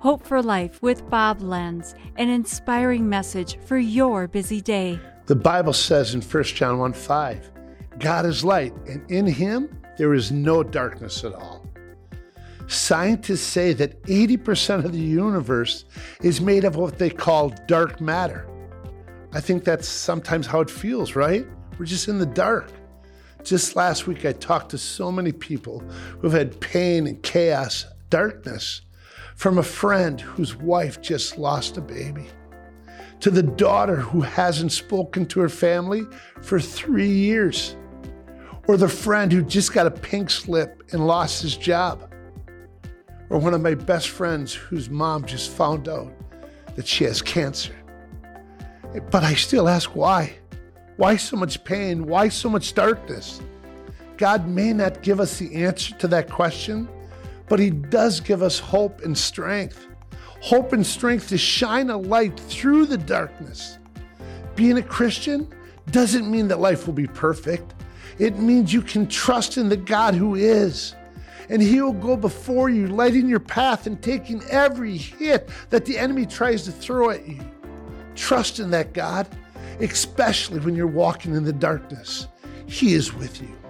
Hope for Life with Bob Lenz, an inspiring message for your busy day. The Bible says in 1 John 1 5, God is light, and in him there is no darkness at all. Scientists say that 80% of the universe is made of what they call dark matter. I think that's sometimes how it feels, right? We're just in the dark. Just last week, I talked to so many people who've had pain and chaos, darkness, from a friend whose wife just lost a baby, to the daughter who hasn't spoken to her family for three years, or the friend who just got a pink slip and lost his job or one of my best friends whose mom just found out that she has cancer. But I still ask why? Why so much pain? Why so much darkness? God may not give us the answer to that question, but He does give us hope and strength. Hope and strength to shine a light through the darkness. Being a Christian doesn't mean that life will be perfect. It means you can trust in the God who is and he will go before you, lighting your path and taking every hit that the enemy tries to throw at you. Trust in that God, especially when you're walking in the darkness. He is with you.